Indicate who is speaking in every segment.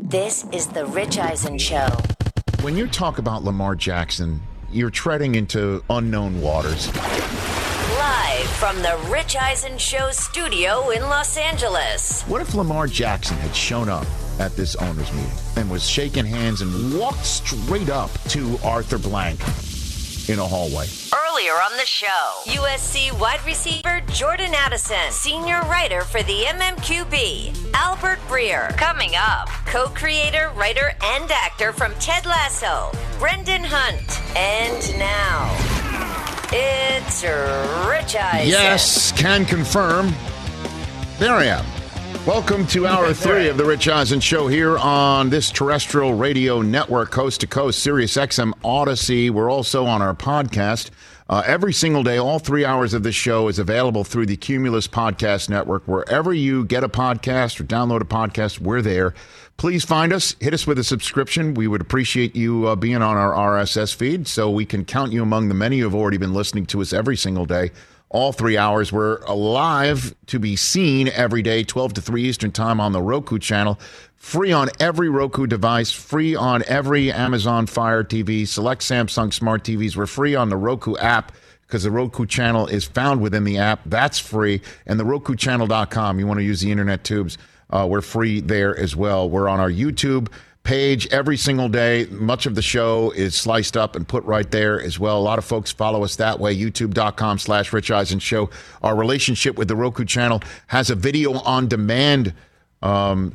Speaker 1: This is The Rich Eisen Show.
Speaker 2: When you talk about Lamar Jackson, you're treading into unknown waters.
Speaker 1: Live from The Rich Eisen Show studio in Los Angeles.
Speaker 2: What if Lamar Jackson had shown up at this owners meeting and was shaking hands and walked straight up to Arthur Blank in a hallway?
Speaker 1: Earlier on the show, USC wide receiver Jordan Addison, senior writer for the MMQB, Albert Breer. Coming up, co creator, writer, and actor from Ted Lasso, Brendan Hunt. And now, it's Rich Eisen.
Speaker 2: Yes, can confirm. There I am. Welcome to hour three of the Rich Eisen Show here on this terrestrial radio network, coast to coast, Sirius XM Odyssey. We're also on our podcast. Uh, every single day, all three hours of this show is available through the Cumulus Podcast Network. Wherever you get a podcast or download a podcast, we're there. Please find us, hit us with a subscription. We would appreciate you uh, being on our RSS feed so we can count you among the many who have already been listening to us every single day. All three hours. We're live to be seen every day, 12 to 3 Eastern Time on the Roku channel. Free on every Roku device, free on every Amazon Fire TV, select Samsung Smart TVs. We're free on the Roku app because the Roku channel is found within the app. That's free. And the RokuChannel.com, you want to use the internet tubes, uh, we're free there as well. We're on our YouTube page every single day. Much of the show is sliced up and put right there as well. A lot of folks follow us that way. YouTube.com slash Rich Eisen Show. Our relationship with the Roku channel has a video on demand um,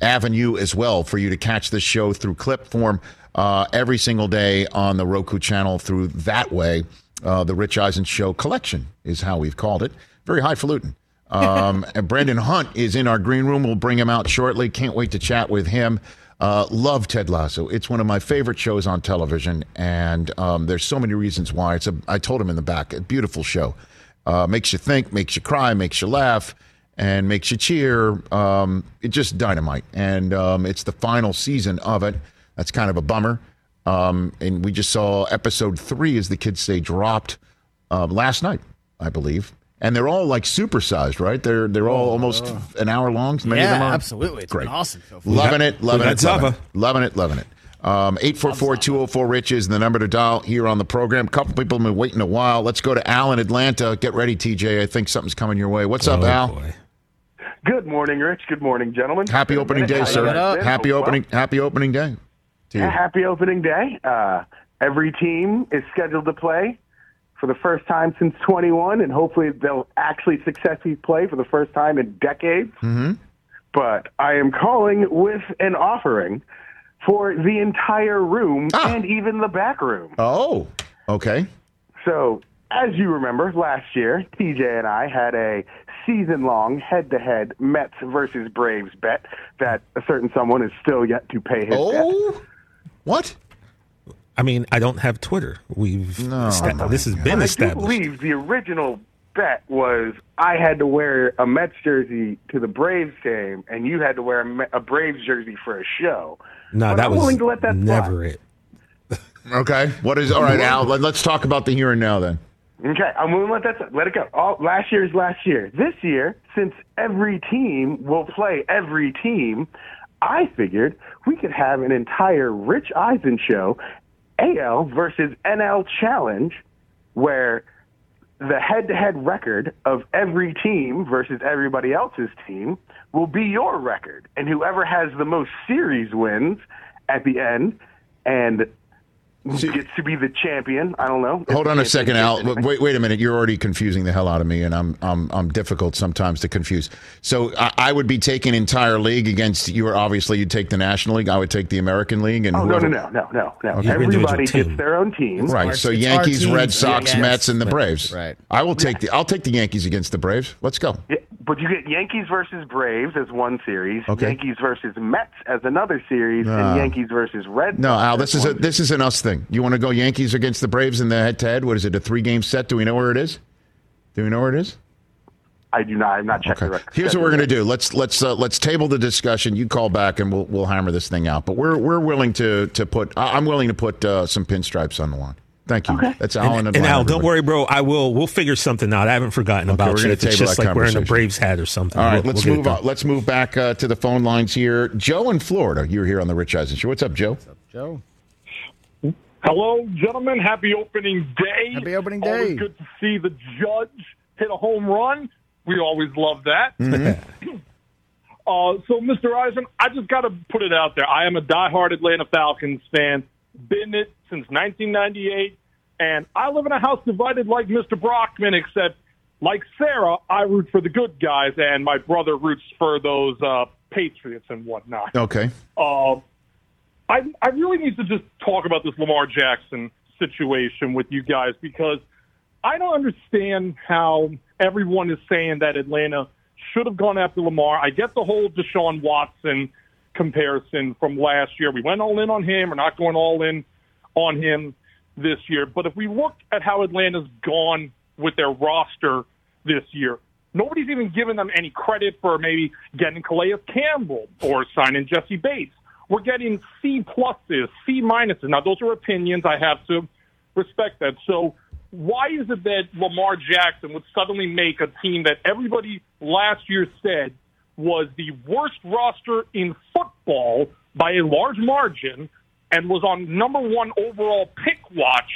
Speaker 2: avenue as well for you to catch this show through clip form uh, every single day on the Roku channel through that way. Uh, the Rich Eisen Show collection is how we've called it. Very highfalutin. Um, and Brendan Hunt is in our green room. We'll bring him out shortly. Can't wait to chat with him. Uh, love Ted Lasso. It's one of my favorite shows on television, and um, there's so many reasons why. It's a. I told him in the back, a beautiful show. Uh, makes you think, makes you cry, makes you laugh, and makes you cheer. Um, it's just dynamite, and um, it's the final season of it. That's kind of a bummer. Um, and we just saw episode three, as the kids say, dropped uh, last night, I believe. And they're all like supersized, right? They're they're all almost an hour long. Many of
Speaker 3: Yeah,
Speaker 2: them are.
Speaker 3: absolutely. It's
Speaker 2: Great.
Speaker 3: awesome so.
Speaker 2: Loving it, loving it, loving it, loving it, loving it. Um, 844-204-RICH is the number to dial here on the program. A couple people have been waiting a while. Let's go to Al in Atlanta. Get ready, TJ. I think something's coming your way. What's up,
Speaker 4: Oh,
Speaker 2: Al?
Speaker 4: boy.
Speaker 5: Good morning, Rich. Good morning, gentlemen.
Speaker 2: Happy
Speaker 5: Been a
Speaker 2: opening
Speaker 5: minute.
Speaker 2: day, sir.
Speaker 5: you guys been?
Speaker 2: Happy
Speaker 5: Well,
Speaker 2: opening happy opening day to you.
Speaker 5: happy opening day. Uh, every team is scheduled to play for the first time since 21, and hopefully they'll actually successfully play for the first time in decades. Mm-hmm. But I am calling with an offering for the entire room
Speaker 2: Ah.
Speaker 5: and even the back room.
Speaker 2: Oh, okay.
Speaker 5: So, as you remember, last year, TJ and I had a season long head to head Mets versus Braves bet that a certain someone is still yet to pay his.
Speaker 2: Oh, what?
Speaker 4: I mean, I don't have Twitter. We've esta- this has been
Speaker 5: But I do
Speaker 4: established.
Speaker 5: believe the original bet was I had to wear a Mets jersey to the Braves game, and you had to wear a, Me- a Braves jersey for a show.
Speaker 4: No,
Speaker 5: But
Speaker 4: that
Speaker 5: I'm
Speaker 4: was
Speaker 5: willing to let that
Speaker 4: never it.
Speaker 2: Okay. What is all right, Al? Let, us talk about the here and now then.
Speaker 5: Okay, I'm willing to let that let it go. All, last year is last year. This year, since every team will play every team, I figured we could have an entire Rich Eisen show, AL versus NL challenge, where the head-to-head record of every team versus everybody else's team will be your record, and whoever has the most series wins at the end. And gets to be the champion. I don't know.
Speaker 2: Hold on a second, Al. Wait, wait a minute. You're already confusing the hell out of me, and I'm I'm I'm difficult sometimes to confuse. So I, I would be taking entire league against you. Are obviously you'd take the National League. I would take the American League, and
Speaker 5: Oh no
Speaker 2: whoever,
Speaker 5: no no no no no!
Speaker 4: Your
Speaker 5: Everybody gets their own team.
Speaker 2: Right.
Speaker 3: our-
Speaker 2: so
Speaker 3: it's
Speaker 2: Yankees, Red Sox,
Speaker 3: yeah,
Speaker 2: Mets, and the Braves.
Speaker 3: Right.
Speaker 2: I will take the I'll take the Yankees against the Braves. Let's go.
Speaker 5: Yeah, but you get Yankees versus Braves as one series,
Speaker 2: Okay.
Speaker 5: Yankees versus Mets as another series,
Speaker 2: Ah.
Speaker 5: and Yankees versus Red.
Speaker 2: No,
Speaker 5: Sox
Speaker 2: Al. This is a this is an us thing. You want to go Yankees against the Braves in the head to head? What is it? A three game set? Do we know where it is? Do we know where it is?
Speaker 5: I do not. I'm not checking the
Speaker 2: Okay.
Speaker 5: record.
Speaker 2: Here's what we're going to do. Let's let's uh, let's table the discussion. You call back and we'll we'll hammer this thing out. But we're we're willing to to put. I- I'm willing to put uh, some pinstripes on the line. Thank you.
Speaker 5: Okay.
Speaker 2: That's Alan
Speaker 4: and,
Speaker 2: and,
Speaker 4: and Al,
Speaker 2: Atlanta,
Speaker 4: don't worry, bro. I will. We'll figure something out. I haven't forgotten
Speaker 2: Okay,
Speaker 4: about
Speaker 2: we're
Speaker 4: you.
Speaker 2: gonna
Speaker 4: It's just
Speaker 2: that
Speaker 4: like wearing a. Braves hat or something.
Speaker 2: All right,
Speaker 4: We'll-
Speaker 2: let's
Speaker 4: we'll
Speaker 2: move on. Let's move back uh, to the phone lines here. Joe in Florida. You're here on the Rich Eisen Show. What's up, Joe?
Speaker 3: What's up, Joe.
Speaker 6: Hello, gentlemen. Happy opening day.
Speaker 3: Happy opening day.
Speaker 6: Always good to see the judge hit a home run. We always love that.
Speaker 2: Mm-hmm.
Speaker 6: uh, so, Mr. Eisen, I just got to put it out there. I am a diehard Atlanta Falcons fan. Been it since 1998, and I live in a house divided like Mr. Brockman, except like Sarah, I root for the good guys, and my brother roots for those uh, Patriots and whatnot.
Speaker 2: Okay.
Speaker 6: Uh, I I really need to just talk about this Lamar Jackson situation with you guys because I don't understand how everyone is saying that Atlanta should have gone after Lamar. I get the whole Deshaun Watson comparison from last year. We went all in on him. We're not going all in on him this year. But if we look at how Atlanta's gone with their roster this year, nobody's even given them any credit for maybe getting Calais Campbell or signing Jessie Bates. We're getting C pluses, C minuses. Now, those are opinions. I have to respect that. So, why is it that Lamar Jackson would suddenly make a team that everybody last year said was the worst roster in football by a large margin and was on number one overall pick watch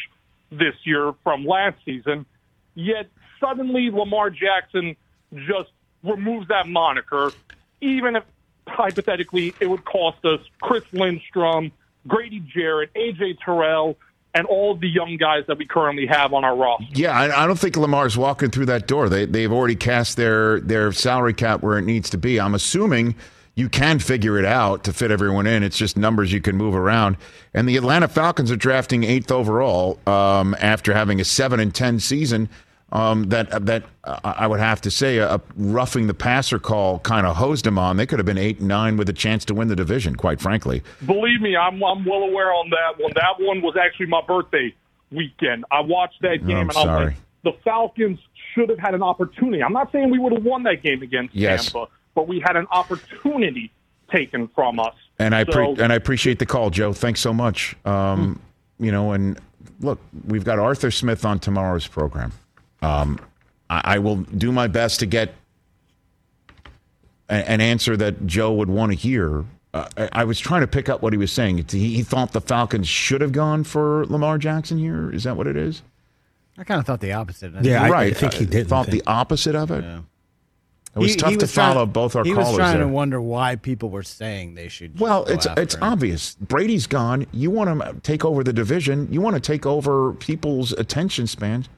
Speaker 6: this year from last season? Yet suddenly Lamar Jackson just removes that moniker, even if hypothetically it would cost us Chris Lindstrom, Grady Jarrett, AJ Terrell, and all the young guys that we currently have on our roster.
Speaker 2: Yeah, I, I don't think Lamar's walking through that door. They they've already cast their their salary cap where it needs to be. I'm assuming you can figure it out to fit everyone in. It's just numbers you can move around. And the Atlanta Falcons are drafting eighth overall um, after having a seven and ten season. Um, that that uh, I would have to say a, a roughing the passer call kind of hosed them on. They could have been eight and nine with a chance to win the division. Quite frankly,
Speaker 6: Believe me, I'm I'm well aware on that one. That one was actually my birthday weekend. I watched that game
Speaker 2: I'm
Speaker 6: and I was
Speaker 2: sorry.
Speaker 6: like, the Falcons should have had an opportunity. I'm not saying we would have won that game against
Speaker 2: Yes.
Speaker 6: Tampa, but we had an opportunity taken from us.
Speaker 2: And I pre- and I appreciate the call, Joe. Thanks so much. Um, You know, and look, we've got Arthur Smith on tomorrow's program. Um, I, I will do my best to get a- an answer that Joe would want to hear. Uh, I, I was trying to pick up what he was saying. He, he thought the Falcons should have gone for Lamar Jackson here. Is that what it is?
Speaker 3: I kind of thought the opposite.
Speaker 4: Yeah, I-
Speaker 2: right.
Speaker 4: think he did.
Speaker 2: Thought the opposite of it.
Speaker 3: Yeah.
Speaker 2: It was
Speaker 3: He-
Speaker 2: tough
Speaker 3: he
Speaker 2: to
Speaker 3: was trying-
Speaker 2: follow both our
Speaker 3: He
Speaker 2: callers
Speaker 3: was trying
Speaker 2: there.
Speaker 3: to wonder why people were saying they should.
Speaker 2: Well,
Speaker 3: go
Speaker 2: it's
Speaker 3: after
Speaker 2: it's
Speaker 3: him.
Speaker 2: obvious. Brady's gone. You want to take over the division. You want to take over people's attention spans.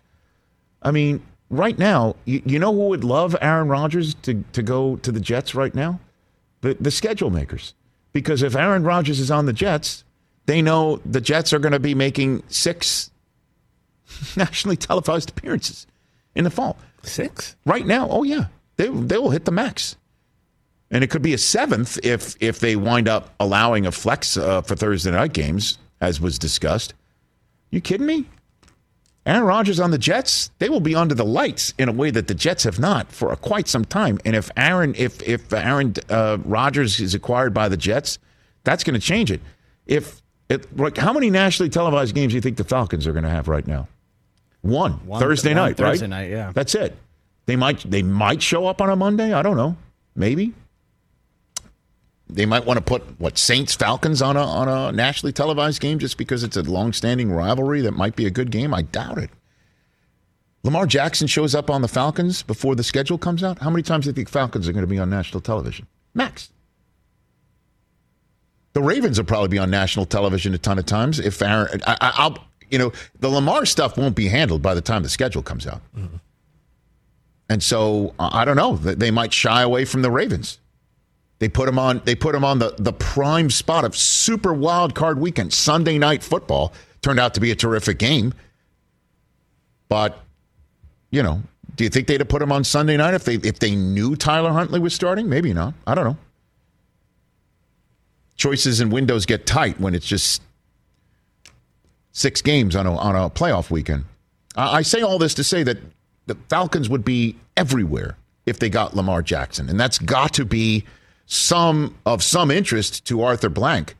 Speaker 2: I mean, right now, you, you know who would love Aaron Rodgers to, to go to the Jets right now? The the schedule makers. Because if Aaron Rodgers is on the Jets, they know the Jets are going to be making six nationally televised appearances in the fall.
Speaker 4: Six.
Speaker 2: Right now, oh yeah, they they will hit the max, and it could be a seventh if if they wind up allowing a flex uh, for Thursday night games, as was discussed. You kidding me? Aaron Rodgers on the Jets, they will be under the lights in a way that the Jets have not for quite some time. And if Aaron, if if Aaron uh, Rodgers is acquired by the Jets, that's going to change it. If it, like, how many nationally televised games do you think the Falcons are going to have right now? One,
Speaker 3: One-
Speaker 2: Thursday
Speaker 3: one
Speaker 2: night,
Speaker 3: Thursday
Speaker 2: right?
Speaker 3: Thursday night, yeah.
Speaker 2: That's it. They might they might show up on a Monday. I don't know. Maybe. They might want to put what Saints Falcons on a on a nationally televised game just because it's a long-standing rivalry that might be a good game. I doubt it. Lamar Jackson shows up on the Falcons before the schedule comes out. How many times do you think Falcons are going to be on national television? Max. The Ravens will probably be on national television a ton of times. If Aaron, I, I, I'll, you know, the Lamar stuff won't be handled by the time the schedule comes out. Mm-hmm. And so I don't know. They might shy away from the Ravens. They put him on. They put them on the the prime spot of super wild card weekend. Sunday night football turned out to be a terrific game, but you know, do you think they'd have put him on Sunday night if they if they knew Tyler Huntley was starting? Maybe not. I don't know. Choices and windows get tight when it's just six games on a on a playoff weekend. I, I say all this to say that the Falcons would be everywhere if they got Lamar Jackson, and that's got to be some of some interest to Arthur Blank.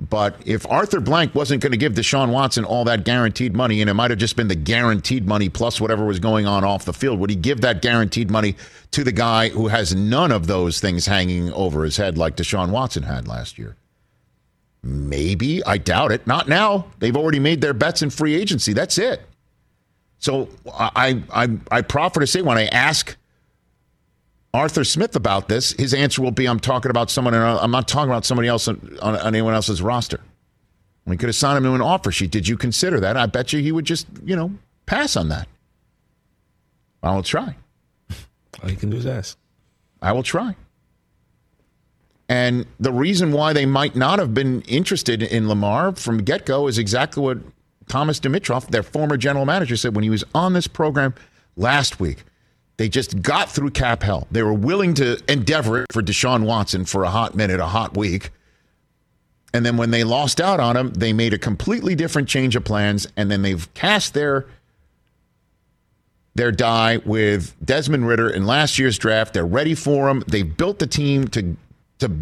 Speaker 2: But if Arthur Blank wasn't going to give Deshaun Watson all that guaranteed money, and it might have just been the guaranteed money plus whatever was going on off the field, would he give that guaranteed money to the guy who has none of those things hanging over his head like Deshaun Watson had last year? Maybe. I doubt it. Not now. They've already made their bets in free agency. That's it. So I, I, I proffer to say when I ask Arthur Smith about this, his answer will be, "I'm talking about someone. I'm not talking about somebody else on, on anyone else's roster." We could assign him to an offer sheet. Did you consider that? I bet you he would just, you know, pass on that. I will try.
Speaker 4: All you can do is ask.
Speaker 2: I will try. And the reason why they might not have been interested in Lamar from get go is exactly what Thomas Dimitroff, their former general manager, said when he was on this program last week. They just got through cap hell. They were willing to endeavor it for Deshaun Watson for a hot minute, a hot week. And then when they lost out on him, they made a completely different change of plans. And then they've cast their their die with Desmond Ridder in last year's draft. They're ready for him. They've built the team to to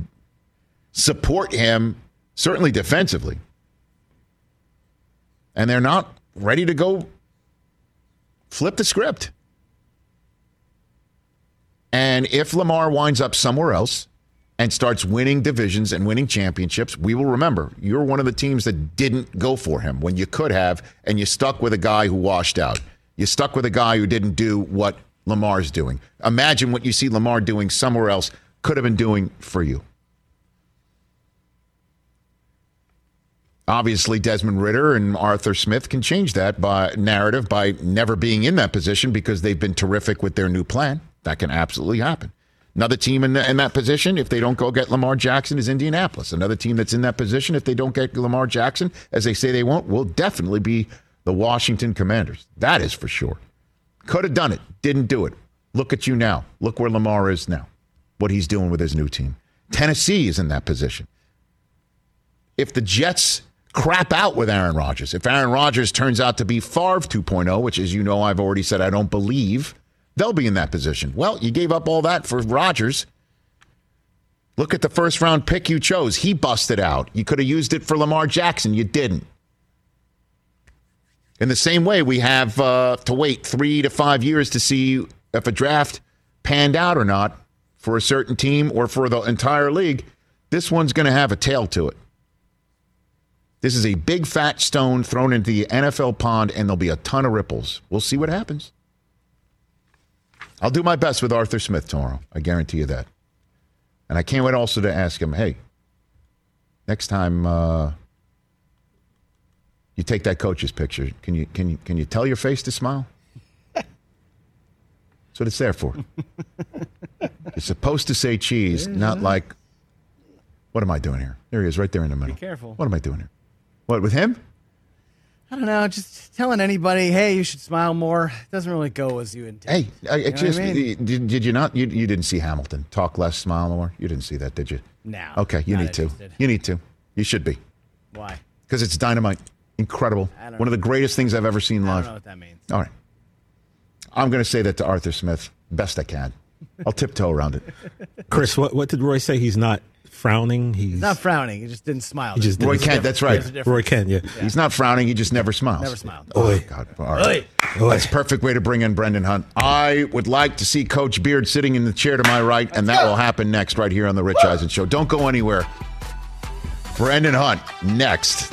Speaker 2: support him, certainly defensively. And they're not ready to go flip the script. And if Lamar winds up somewhere else and starts winning divisions and winning championships, we will remember you're one of the teams that didn't go for him when you could have, and you stuck with a guy who washed out. You stuck with a guy who didn't do what Lamar's doing. Imagine what you see Lamar doing somewhere else could have been doing for you. Obviously, Desmond Ridder and Arthur Smith can change that by narrative by never being in that position because they've been terrific with their new plan. That can absolutely happen. Another team in, the, in that position, if they don't go get Lamar Jackson, is Indianapolis. Another team that's in that position, if they don't get Lamar Jackson, as they say they won't, will definitely be the Washington Commanders. That is for sure. Could have done it, didn't do it. Look at you now. Look where Lamar is now, what he's doing with his new team. Tennessee is in that position. If the Jets crap out with Aaron Rodgers, if Aaron Rodgers turns out to be Favre 2.0, which, as you know, I've already said I don't believe – they'll be in that position. Well, you gave up all that for Rodgers. Look at the first round pick you chose. He busted out. You could have used it for Lamar Jackson. You didn't. In the same way, we have uh, to wait three to five years to see if a draft panned out or not for a certain team or for the entire league. This one's going to have a tail to it. This is a big fat stone thrown into the NFL pond, and there'll be a ton of ripples. We'll see what happens. I'll do my best with Arthur Smith tomorrow. I guarantee you that. And I can't wait also to ask him, hey, next time uh, you take that coach's picture, can you can you can you tell your face to smile? That's what it's there for. You're supposed to say cheese, not like what am I doing here? There he is, right there in the middle.
Speaker 3: Be careful.
Speaker 2: What am I doing here? What with him?
Speaker 3: I don't know, just telling anybody, hey, you should smile more. It doesn't really go as you intend.
Speaker 2: Hey, I,
Speaker 3: You know
Speaker 2: just
Speaker 3: I mean?
Speaker 2: did, did you not? You, you didn't see Hamilton talk less, smile more. You didn't see that, did you?
Speaker 3: No,
Speaker 2: Okay, you
Speaker 3: not
Speaker 2: need to. You need to. You should be
Speaker 3: Why?
Speaker 2: because it's dynamite, incredible,
Speaker 3: I don't
Speaker 2: one of the greatest things I've ever seen
Speaker 3: I
Speaker 2: live.
Speaker 3: don't know what that means.
Speaker 2: All right, I'm going to say that to Arthur Smith best I can. I'll tiptoe around it.
Speaker 4: Chris, what, what did Roy say? He's not frowning. He's,
Speaker 3: He's not frowning. He just didn't smile.
Speaker 4: He just
Speaker 3: There's
Speaker 2: Roy
Speaker 3: a
Speaker 2: Kent,
Speaker 3: difference.
Speaker 2: that's right.
Speaker 3: There's a difference.
Speaker 4: Roy Kent, yeah.
Speaker 2: He's not frowning. He just never smiles.
Speaker 3: Never smiled.
Speaker 2: Oh God! All right.
Speaker 4: Oi.
Speaker 2: That's a perfect way to bring in Brendan Hunt. I would like to see Coach Beard sitting in the chair to my right, and that will happen next right here on the Rich Eisen Show. Don't go anywhere. Brendan Hunt next.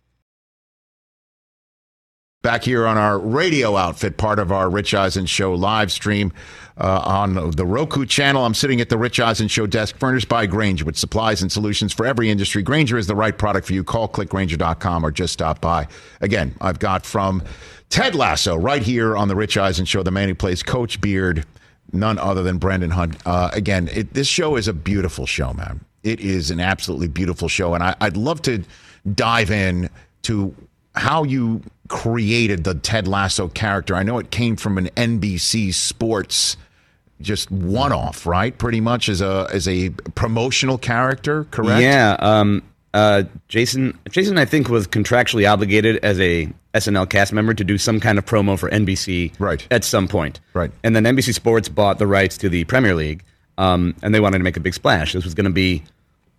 Speaker 2: Back here on our radio outfit, part of our Rich Eisen Show live stream uh, on the Roku channel. I'm sitting at the Rich Eisen Show desk, furnished by Grainger, with supplies and solutions for every industry. Grainger is the right product for you. Call clickgrainger.com or just stop by. Again, I've got from Ted Lasso right here on the Rich Eisen Show, the man who plays Coach Beard, none other than Brendan Hunt. Uh, again, it, this show is a beautiful show, man. It is an absolutely beautiful show, and I, I'd love to dive in to how you created the Ted Lasso character. I know it came from an NBC Sports just one off, right? Pretty much as a as a promotional character, correct?
Speaker 7: Yeah. Um, uh, Jason, Jason, I think was contractually obligated as a SNL cast member to do some kind of promo for NBC,
Speaker 2: Right.
Speaker 7: At some point,
Speaker 2: Right.
Speaker 7: And then NBC Sports bought the rights to the Premier League, um, and they wanted to make a big splash. This was going to be,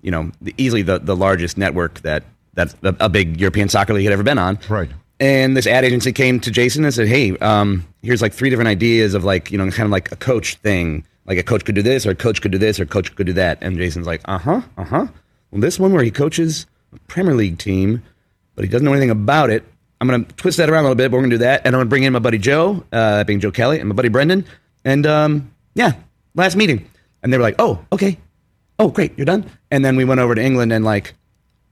Speaker 7: you know, the, easily the the largest network that that a, a big European soccer league had ever been on,
Speaker 2: Right.
Speaker 7: And this ad agency came to Jason and said, "Hey, um, here's like three different ideas of like you know kind of like a coach thing. Like a coach could do this, or a coach could do this, or a coach could do that." And Jason's like, "Uh huh, uh huh. Well, this one where he coaches a Premier League team, but he doesn't know anything about it. I'm gonna twist that around a little bit. But we're gonna do that, and I'm gonna bring in my buddy Joe, uh, being Joe Kelly, and my buddy Brendan, and um, yeah, last meeting, and they were like, "Oh, okay, oh great, you're done." And then we went over to England and like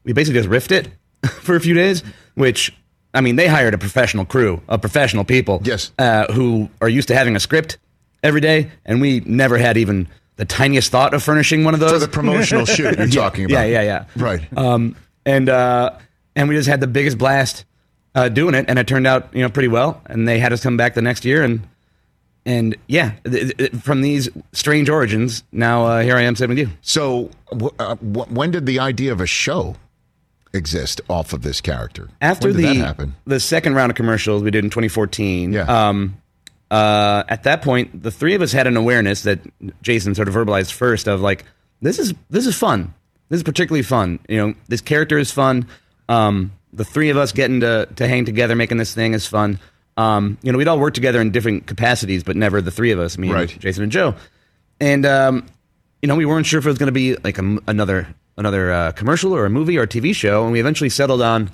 Speaker 7: we basically just riffed it for a few days, which I mean, they hired a professional crew of professional people,
Speaker 2: Yes.
Speaker 7: uh, who are used to having a script every day, and we never had even the tiniest thought of furnishing one of those
Speaker 2: For the promotional shoot you're talking about.
Speaker 7: Yeah, yeah, yeah.
Speaker 2: Right.
Speaker 7: Um, and uh, and we just had the biggest blast uh, doing it, and it turned out you know pretty well. And they had us come back the next year, and and yeah, th- th- from these strange origins, now uh, here I am sitting with you.
Speaker 2: So, wh- uh, wh- when did the idea of a show exist off of this character?
Speaker 7: After the the second round of commercials we did in 2014,
Speaker 2: Yeah.
Speaker 7: um, uh, at that point, the three of us had an awareness that Jason sort of verbalized first of like, this is this is fun. This is particularly fun. You know, this character is fun. Um, the three of us getting to to hang together, making this thing is fun. Um, you know, we'd all work together in different capacities, but never the three of us, me, and Jason, and Joe. And um, you know, we weren't sure if it was going to be like a, another another uh, commercial or a movie or a TV show, and we eventually settled on,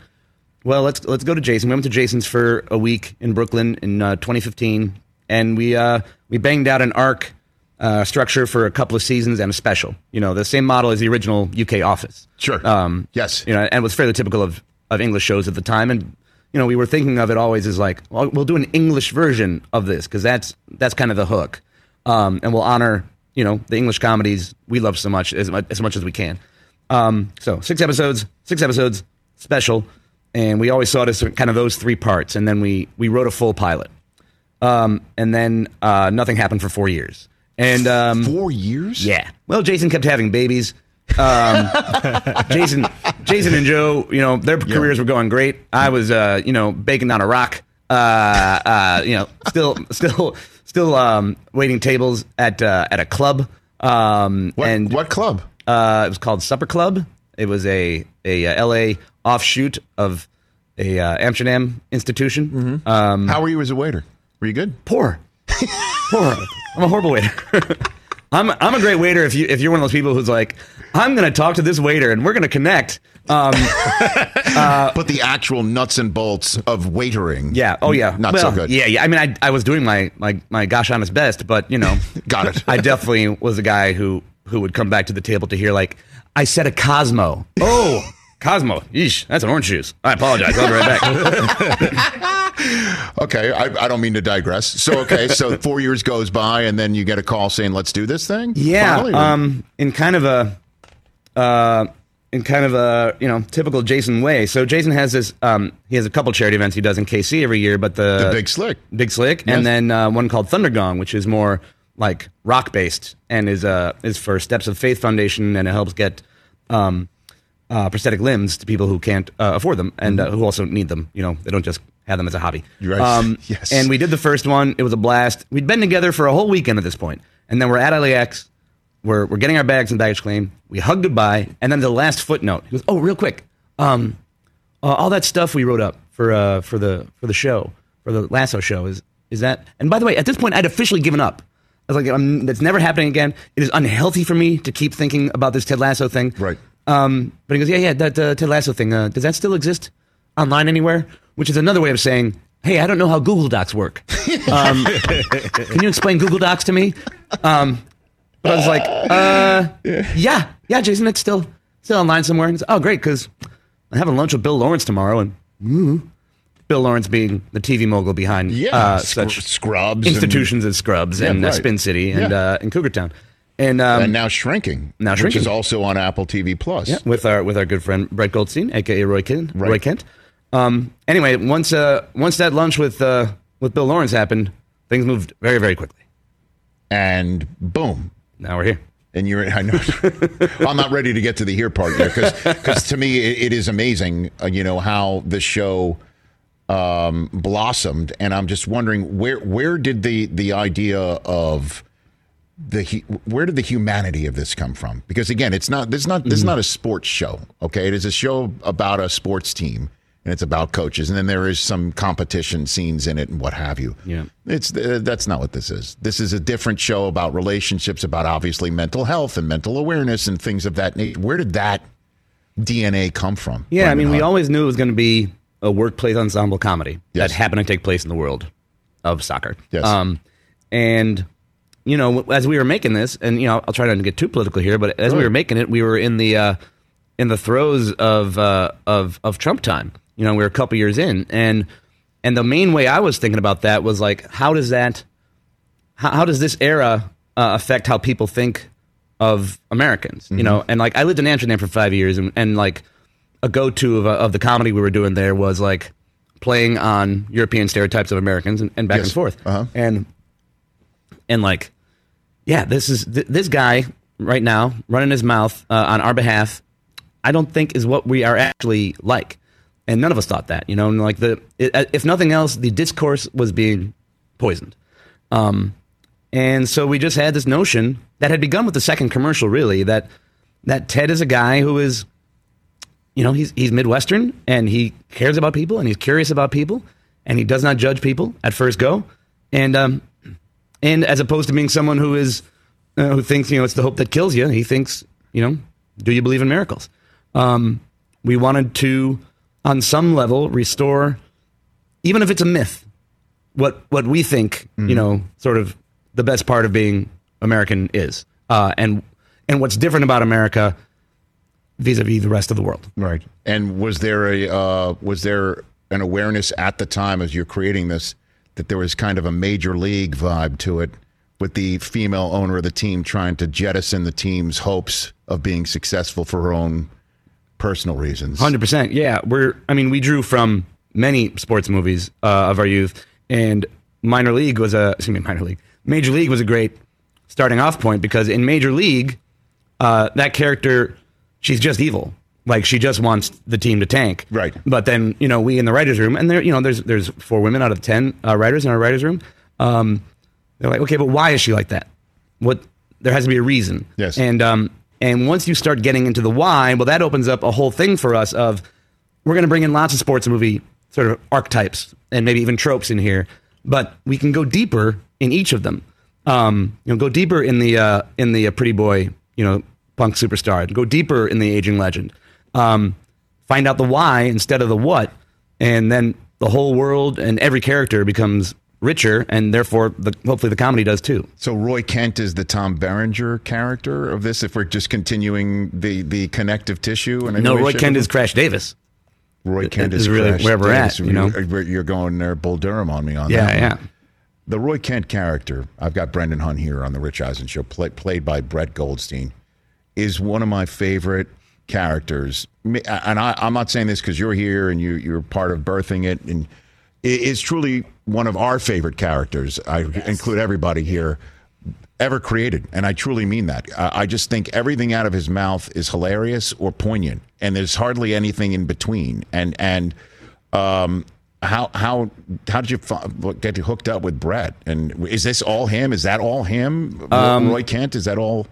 Speaker 7: well, let's let's go to Jason. We went to Jason's for a week in Brooklyn in uh, 2015, and we uh, we banged out an arc uh, structure for a couple of seasons and a special. You know, the same model as the original UK Office.
Speaker 2: Sure.
Speaker 7: Um,
Speaker 2: Yes.
Speaker 7: You know, and it was fairly typical of of English shows at the time, and you know, we were thinking of it always as like, well, we'll do an English version of this because that's that's kind of the hook, um, and we'll honor you know the English comedies we love so much as much as, much as we can. Um, so six episodes, six episodes, special, and we always saw it as kind of those three parts, and then we we wrote a full pilot, um, and then uh, nothing happened for four years, and um,
Speaker 2: Four years?
Speaker 7: yeah. Well, Jason kept having babies. Um, Jason, Jason and Joe, you know, their careers were going great. I was, uh, you know, baking on a rock. Uh, uh, you know, still, still, still um, waiting tables at uh, at a club. Um,
Speaker 2: What,
Speaker 7: and
Speaker 2: what club?
Speaker 7: Uh, it was called Supper Club. It was a a, uh L.A. offshoot of a uh, Amsterdam institution. Um,
Speaker 2: How were you as a waiter? Were you good?
Speaker 7: poor, poor. I'm a horrible waiter. I'm I'm a great waiter if you if you're one of those people who's like, I'm gonna talk to this waiter and we're gonna connect. Um,
Speaker 2: but the actual nuts and bolts of waitering.
Speaker 7: yeah. Oh yeah.
Speaker 2: Not
Speaker 7: Well,
Speaker 2: so good.
Speaker 7: Yeah. Yeah. I mean, I I was doing my my my gosh honest best, but you know,
Speaker 2: Got it.
Speaker 7: I definitely was a guy who who would come back to the table to hear like, I said a Cosmo. Oh. Cosmo, yeesh, that's an orange juice. I apologize. I'll be right back.
Speaker 2: Okay, I, I don't mean to digress. So okay, so four years goes by, and then you get a call saying, "Let's do this thing."
Speaker 7: Yeah,
Speaker 2: Finally?
Speaker 7: um, in kind of a, uh, in kind of a you know typical Jason way. So Jason has this. Um, he has a couple charity events he does in KC every year, but the
Speaker 2: the big slick.
Speaker 7: Big Slick,
Speaker 2: Yes.
Speaker 7: and then uh, one called Thundergong, which is more like rock based and is uh is for Steps of Faith Foundation, and it helps get um, uh, prosthetic limbs to people who can't uh, afford them and uh, who also need them. You know, they don't just have them as a hobby.
Speaker 2: Right.
Speaker 7: Um,
Speaker 2: Yes.
Speaker 7: And we did the first one. It was a blast. We'd been together for a whole weekend at this point, and then we're at LAX. We're we're getting our bags and baggage claim. We hug goodbye, and then the last footnote. He goes, "Oh, real quick, um, uh, all that stuff we wrote up for uh, for the for the show for the Lasso show is is that? And by the way, at this point, I'd officially given up. I was like, I'm, "That's never happening again. It is unhealthy for me to keep thinking about this Ted Lasso thing."
Speaker 2: Right.
Speaker 7: Um, but he goes, "Yeah, yeah, that uh, Ted Lasso thing. Uh, does that still exist online anywhere?" Which is another way of saying, "Hey, I don't know how Google Docs work. Um, can you explain Google Docs to me?" Um, but I was like, uh, yeah, yeah, Jason, it's still still online somewhere. And he's, oh, great, because I'm having lunch with Bill Lawrence tomorrow, and mm, Bill Lawrence being the TV mogul behind
Speaker 2: Yeah,
Speaker 7: uh, such
Speaker 2: Scrubs and-
Speaker 7: institutions as Scrubs
Speaker 2: Yeah,
Speaker 7: and uh,
Speaker 2: right.
Speaker 7: Spin City and
Speaker 2: Yeah.
Speaker 7: uh, and Cougar Town, and, um,
Speaker 2: and now shrinking.
Speaker 7: Now
Speaker 2: which is also on Apple TV Plus.
Speaker 7: yeah, with our with our good friend Brett Goldstein, aka Roy Kent. Roy Kent. Um, anyway, once uh, once that lunch with uh, with Bill Lawrence happened, things moved very very quickly.
Speaker 2: And boom,
Speaker 7: Now we're here.
Speaker 2: and you're I know I'm not ready to get to the here part yet because to me it, it is amazing uh, you know how the show um, blossomed and I'm just wondering where where did the the idea of the where did the humanity of this come from because again it's not this is not this is not a sports show okay it is a show about a sports team and it's about coaches and then there is some competition scenes in it and what have you
Speaker 7: Yeah.
Speaker 2: it's uh, that's not what this is. This is a different show about relationships, about obviously mental health and mental awareness and things of that nature. Where did that DNA come from?
Speaker 7: Yeah, I
Speaker 2: Brendan
Speaker 7: mean, we always knew it was going to be a workplace ensemble comedy
Speaker 2: Yes.
Speaker 7: that happened to take place in the world of soccer.
Speaker 2: Yes.
Speaker 7: Um, and you know, as we were making this, and you know, I'll try not to get too political here, but as we were making it, we were in the uh, in the throes of uh, of of Trump time. You know, we were a couple years in, and and the main way I was thinking about that was like, how does that, how, how does this era uh, affect how people think of Americans? You know, and like I lived in Amsterdam for five years, and, and like a go-to of, uh, of the comedy we were doing there was like playing on European stereotypes of Americans and, and back
Speaker 2: Yes.
Speaker 7: and forth,
Speaker 2: Uh-huh.
Speaker 7: and and like, yeah, this is th- this guy right now running his mouth uh, on our behalf. I don't think is what we are actually like, and none of us thought that. You know, and like the it, if nothing else, the discourse was being poisoned. Um, and so we just had this notion that had begun with the second commercial, really, that that Ted is a guy who is, you know, he's he's Midwestern and he cares about people and he's curious about people and he does not judge people at first go, and um, and as opposed to being someone who is uh, who thinks you know it's the hope that kills you, he thinks you know, do you believe in miracles? Um, we wanted to, on some level, restore, even if it's a myth, what what we think you know sort of the best part of being American is, uh, and and what's different about America vis-a-vis the rest of the world.
Speaker 2: right. And was there a uh, was there an awareness at the time as you're creating this that there was kind of a major league vibe to it with the female owner of the team trying to jettison the team's hopes of being successful for her own personal reasons?
Speaker 7: Hundred percent. Yeah, we're. I mean, we drew from many sports movies uh, of our youth, and minor league was a. Excuse me, minor league. Major league was a great starting off point because in major league, uh, that character, she's just evil. Like she just wants the team to tank.
Speaker 2: Right.
Speaker 7: But then you know we in the writers' room, and there you know there's there's four women out of ten uh, writers in our writers' room. Um, they're like, okay, but why is she like that? What there has to be a reason.
Speaker 2: Yes.
Speaker 7: And um, and once you start getting into the why, well, that opens up a whole thing for us of we're going to bring in lots of sports movie sort of archetypes and maybe even tropes in here, but we can go deeper in each of them. Um, you know, go deeper in the uh, in the uh, pretty boy, you know, punk superstar. Go deeper in the aging legend. Um, find out the why instead of the what, and then the whole world and every character becomes richer, and therefore, the, hopefully, the comedy does too.
Speaker 2: So Roy Kent is the Tom Berenger character of this. If we're just continuing the the connective tissue, and
Speaker 7: No, Roy Kent is Crash Davis.
Speaker 2: Roy Kent
Speaker 7: is
Speaker 2: is
Speaker 7: really
Speaker 2: Crash
Speaker 7: where we're
Speaker 2: Davis.
Speaker 7: at, you know?
Speaker 2: You're, going there, Bull Durham on me on
Speaker 7: Yeah,
Speaker 2: that. one.
Speaker 7: yeah.
Speaker 2: The Roy Kent character, I've got Brendan Hunt here on the Rich Eisen show, play, played by Brett Goldstein, is one of my favorite characters. And I, I'm not saying this because you're here and you, you're part of birthing it, and it is truly one of our favorite characters. I include everybody here ever created, and I truly mean that. I, I just think everything out of his mouth is hilarious or poignant, and there's hardly anything in between. And and um, how how how did you get hooked up with Brett? And is this all him? Is that all him? Roy Kent? Is that all?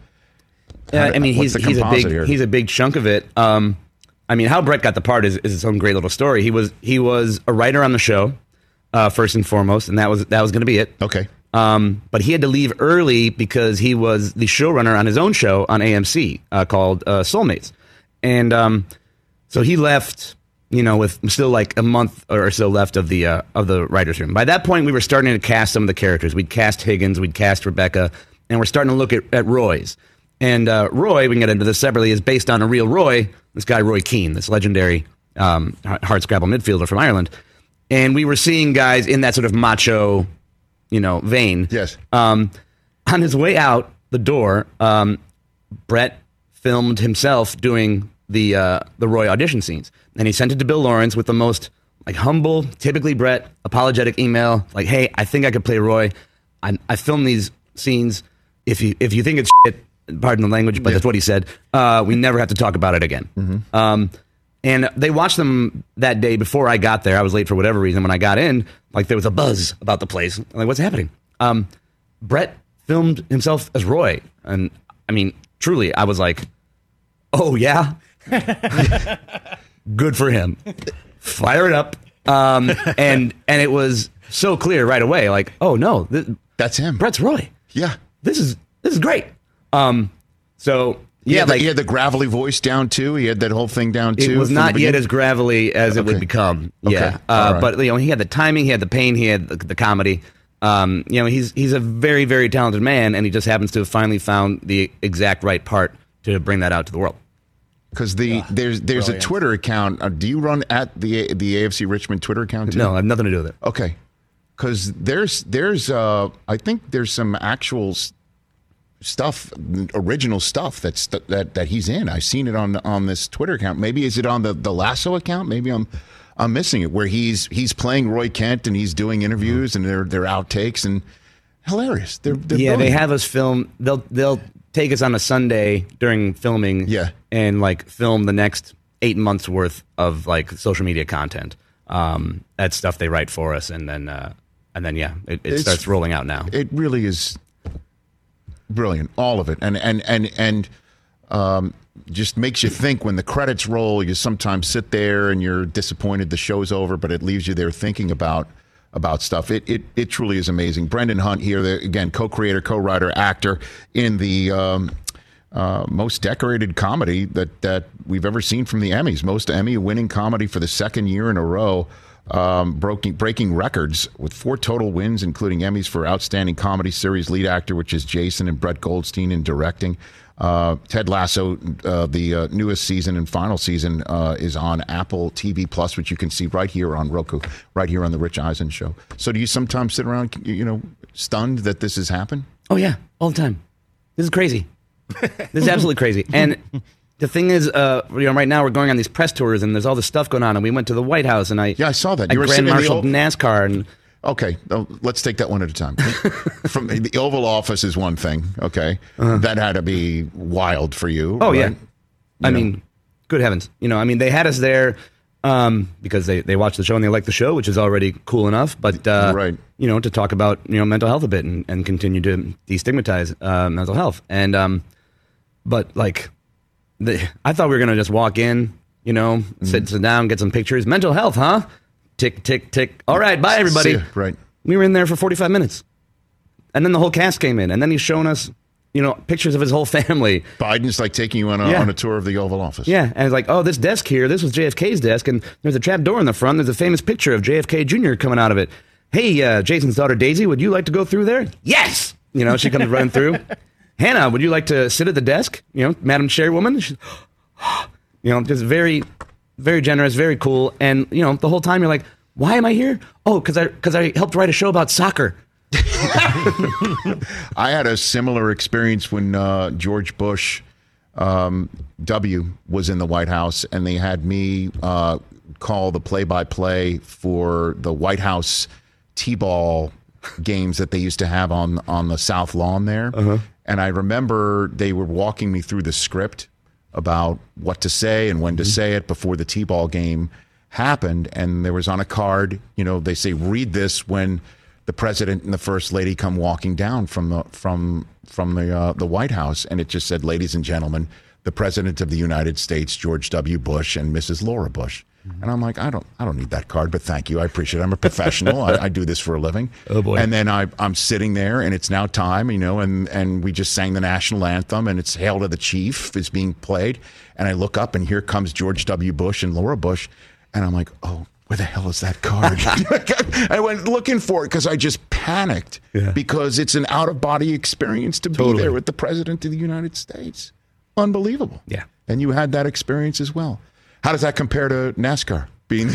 Speaker 7: Yeah, I mean, he's he's a big
Speaker 2: here?
Speaker 7: he's a big chunk of it. Um, I mean, how Brett got the part is, is its own great little story. He was he was a writer on the show uh, first and foremost, and that was that was going to be it.
Speaker 2: Okay.
Speaker 7: Um, but he had to leave early because he was the showrunner on his own show on AMC uh, called uh, Soulmates, and um, so he left. You know, with still like a month or so left of the uh, of the writers' room. By that point, we were starting to cast some of the characters. We'd cast Higgins, we'd cast Rebecca, and we're starting to look at, at Roy's. And uh, Roy, we can get into this separately, is based on a real Roy. This guy Roy Keane, this legendary um, hard scrabble midfielder from Ireland. And we were seeing guys in that sort of macho, you know, vein.
Speaker 2: Yes.
Speaker 7: Um, on his way out the door, um, Brett filmed himself doing the uh, the Roy audition scenes, and he sent it to Bill Lawrence with the most like humble, typically Brett, apologetic email, like, "Hey, I think I could play Roy. I, I filmed these scenes. If you if you think it's shit, pardon the language, but that's what he said. Uh, we never have to talk about it again." Um, and they watched them that day before I got there. I was late for whatever reason. When I got in, like there was a buzz about the place. I'm like, what's happening? Um, Brett filmed himself as Roy, and I mean, truly, I was like, oh yeah, good for him. Fire it up. Um, and and it was so clear right away. Like, oh no, this,
Speaker 2: That's him.
Speaker 7: Brett's Roy.
Speaker 2: Yeah.
Speaker 7: This is this is great. Um, so
Speaker 2: He
Speaker 7: yeah,
Speaker 2: had the,
Speaker 7: like
Speaker 2: he had the gravelly voice down too. He had that whole thing down too.
Speaker 7: it was not yet as gravelly as it would become.
Speaker 2: Okay.
Speaker 7: Yeah, uh,
Speaker 2: right.
Speaker 7: but you know, he had the timing, he had the pain, he had the, the comedy. Um, you know, he's he's a very very talented man, and he just happens to have finally found the exact right part to bring that out to the world.
Speaker 2: because the there's there's a. Twitter account. Uh, do you run at the the AFC Richmond Twitter account too?
Speaker 7: No, I have nothing to do with it.
Speaker 2: Okay, because there's there's uh I think there's some actual stuff, original stuff that's that that he's in. I've seen it on on this Twitter account. Maybe is it on the the Lasso account? Maybe I'm I'm missing it. Where he's he's playing Roy Kent and he's doing interviews and they're they're outtakes and hilarious. They're, they're
Speaker 7: yeah, they have us film. They'll they'll take us on a Sunday during filming.
Speaker 2: Yeah.
Speaker 7: and like film the next eight months worth of like social media content. Um, that's stuff they write for us, and then uh, and then yeah, it, it starts rolling out now.
Speaker 2: it really is brilliant. All of it. And and and and um, just makes you think when the credits roll you sometimes sit there and you're disappointed the show's over but it leaves you there thinking about about stuff. It it, it truly is amazing. Brendan hunt here the, again co-creator co-writer actor in the um, uh, most decorated comedy that, that we've ever seen from the Emmys. Most Emmy winning comedy for the second year in a row, um, breaking, breaking records with four total wins, including Emmys for Outstanding Comedy Series Lead Actor, which is Jason and Brett Goldstein in directing. Uh, Ted Lasso, uh, the uh, newest season and final season, uh, is on Apple TV Plus, which you can see right here on Roku, right here on the Rich Eisen Show. So, do you sometimes sit around, you know, stunned that this has happened?
Speaker 7: Oh yeah, all the time. This is crazy. this is absolutely crazy. And the thing is, uh, you know, right now we're going on these press tours, and there's all this stuff going on. And we went to the White House, and I
Speaker 2: Yeah, I saw that.
Speaker 7: I
Speaker 2: You were
Speaker 7: grand marshaled
Speaker 2: old-
Speaker 7: NASCAR, and
Speaker 2: Okay, let's take that one at a time. From the Oval Office is one thing. Okay, that had to be wild for you.
Speaker 7: Uh-huh. oh
Speaker 2: right?
Speaker 7: yeah, I
Speaker 2: know.
Speaker 7: mean, good heavens, you know, I mean, they had us there um, because they they watched the show and they like the show, which is already cool enough. But uh,
Speaker 2: Right.
Speaker 7: you know, to talk about you know mental health a bit and, and continue to destigmatize uh, mental health, and um, but like, the, I thought we were gonna just walk in, you know,
Speaker 2: Mm-hmm.
Speaker 7: sit sit down, get some pictures, mental health, huh? Tick tick tick. All right, bye everybody.
Speaker 2: Right.
Speaker 7: We were in there for forty five minutes. and then the whole cast came in, and then he's showing us, you know, pictures of his whole family.
Speaker 2: Biden's like taking you on a,
Speaker 7: Yeah.
Speaker 2: on a tour of the Oval Office.
Speaker 7: Yeah, and it's like, oh, this desk here, this was JFK's desk, and there's a trap door in the front. There's a famous picture of JFK Jr. coming out of it. Hey, uh, Jason's daughter Daisy, would you like to go through there? Yes. You know, she comes running through. Hannah, would you like to sit at the desk? You know, Madam Chairwoman. She's, you know, just very, very generous, very cool. And you know, the whole time you're like, why am I here? Oh, because I because I helped write a show about soccer.
Speaker 2: I had a similar experience when uh, George Bush um, W was in the White House, and they had me uh, call the play-by-play for the White House T-ball games that they used to have on on the South Lawn there. And I remember they were walking me through the script about what to say and when to say it before the T-ball game happened. And there was on a card, you know, they say read this when the president and the first lady come walking down from the from from the uh, the White House, and it just said, "Ladies and gentlemen, the president of the United States, George W. Bush, and Mrs. Laura Bush." And I'm like, I don't, I don't need that card, but thank you. I appreciate it. I'm a professional. I, I do this for a living.
Speaker 7: Oh, boy.
Speaker 2: And then I, I'm sitting there, and it's now time, you know, and and we just sang the national anthem, and it's "Hail to the Chief" is being played, and I look up, and here comes George W. Bush and Laura Bush, and I'm like, oh, where the hell is that card? I went looking for it because I just panicked
Speaker 7: Yeah.
Speaker 2: because it's an out of body experience to be there with the president of the United States. Unbelievable.
Speaker 7: Yeah.
Speaker 2: And you had that experience as well. How does that compare to NASCAR? Being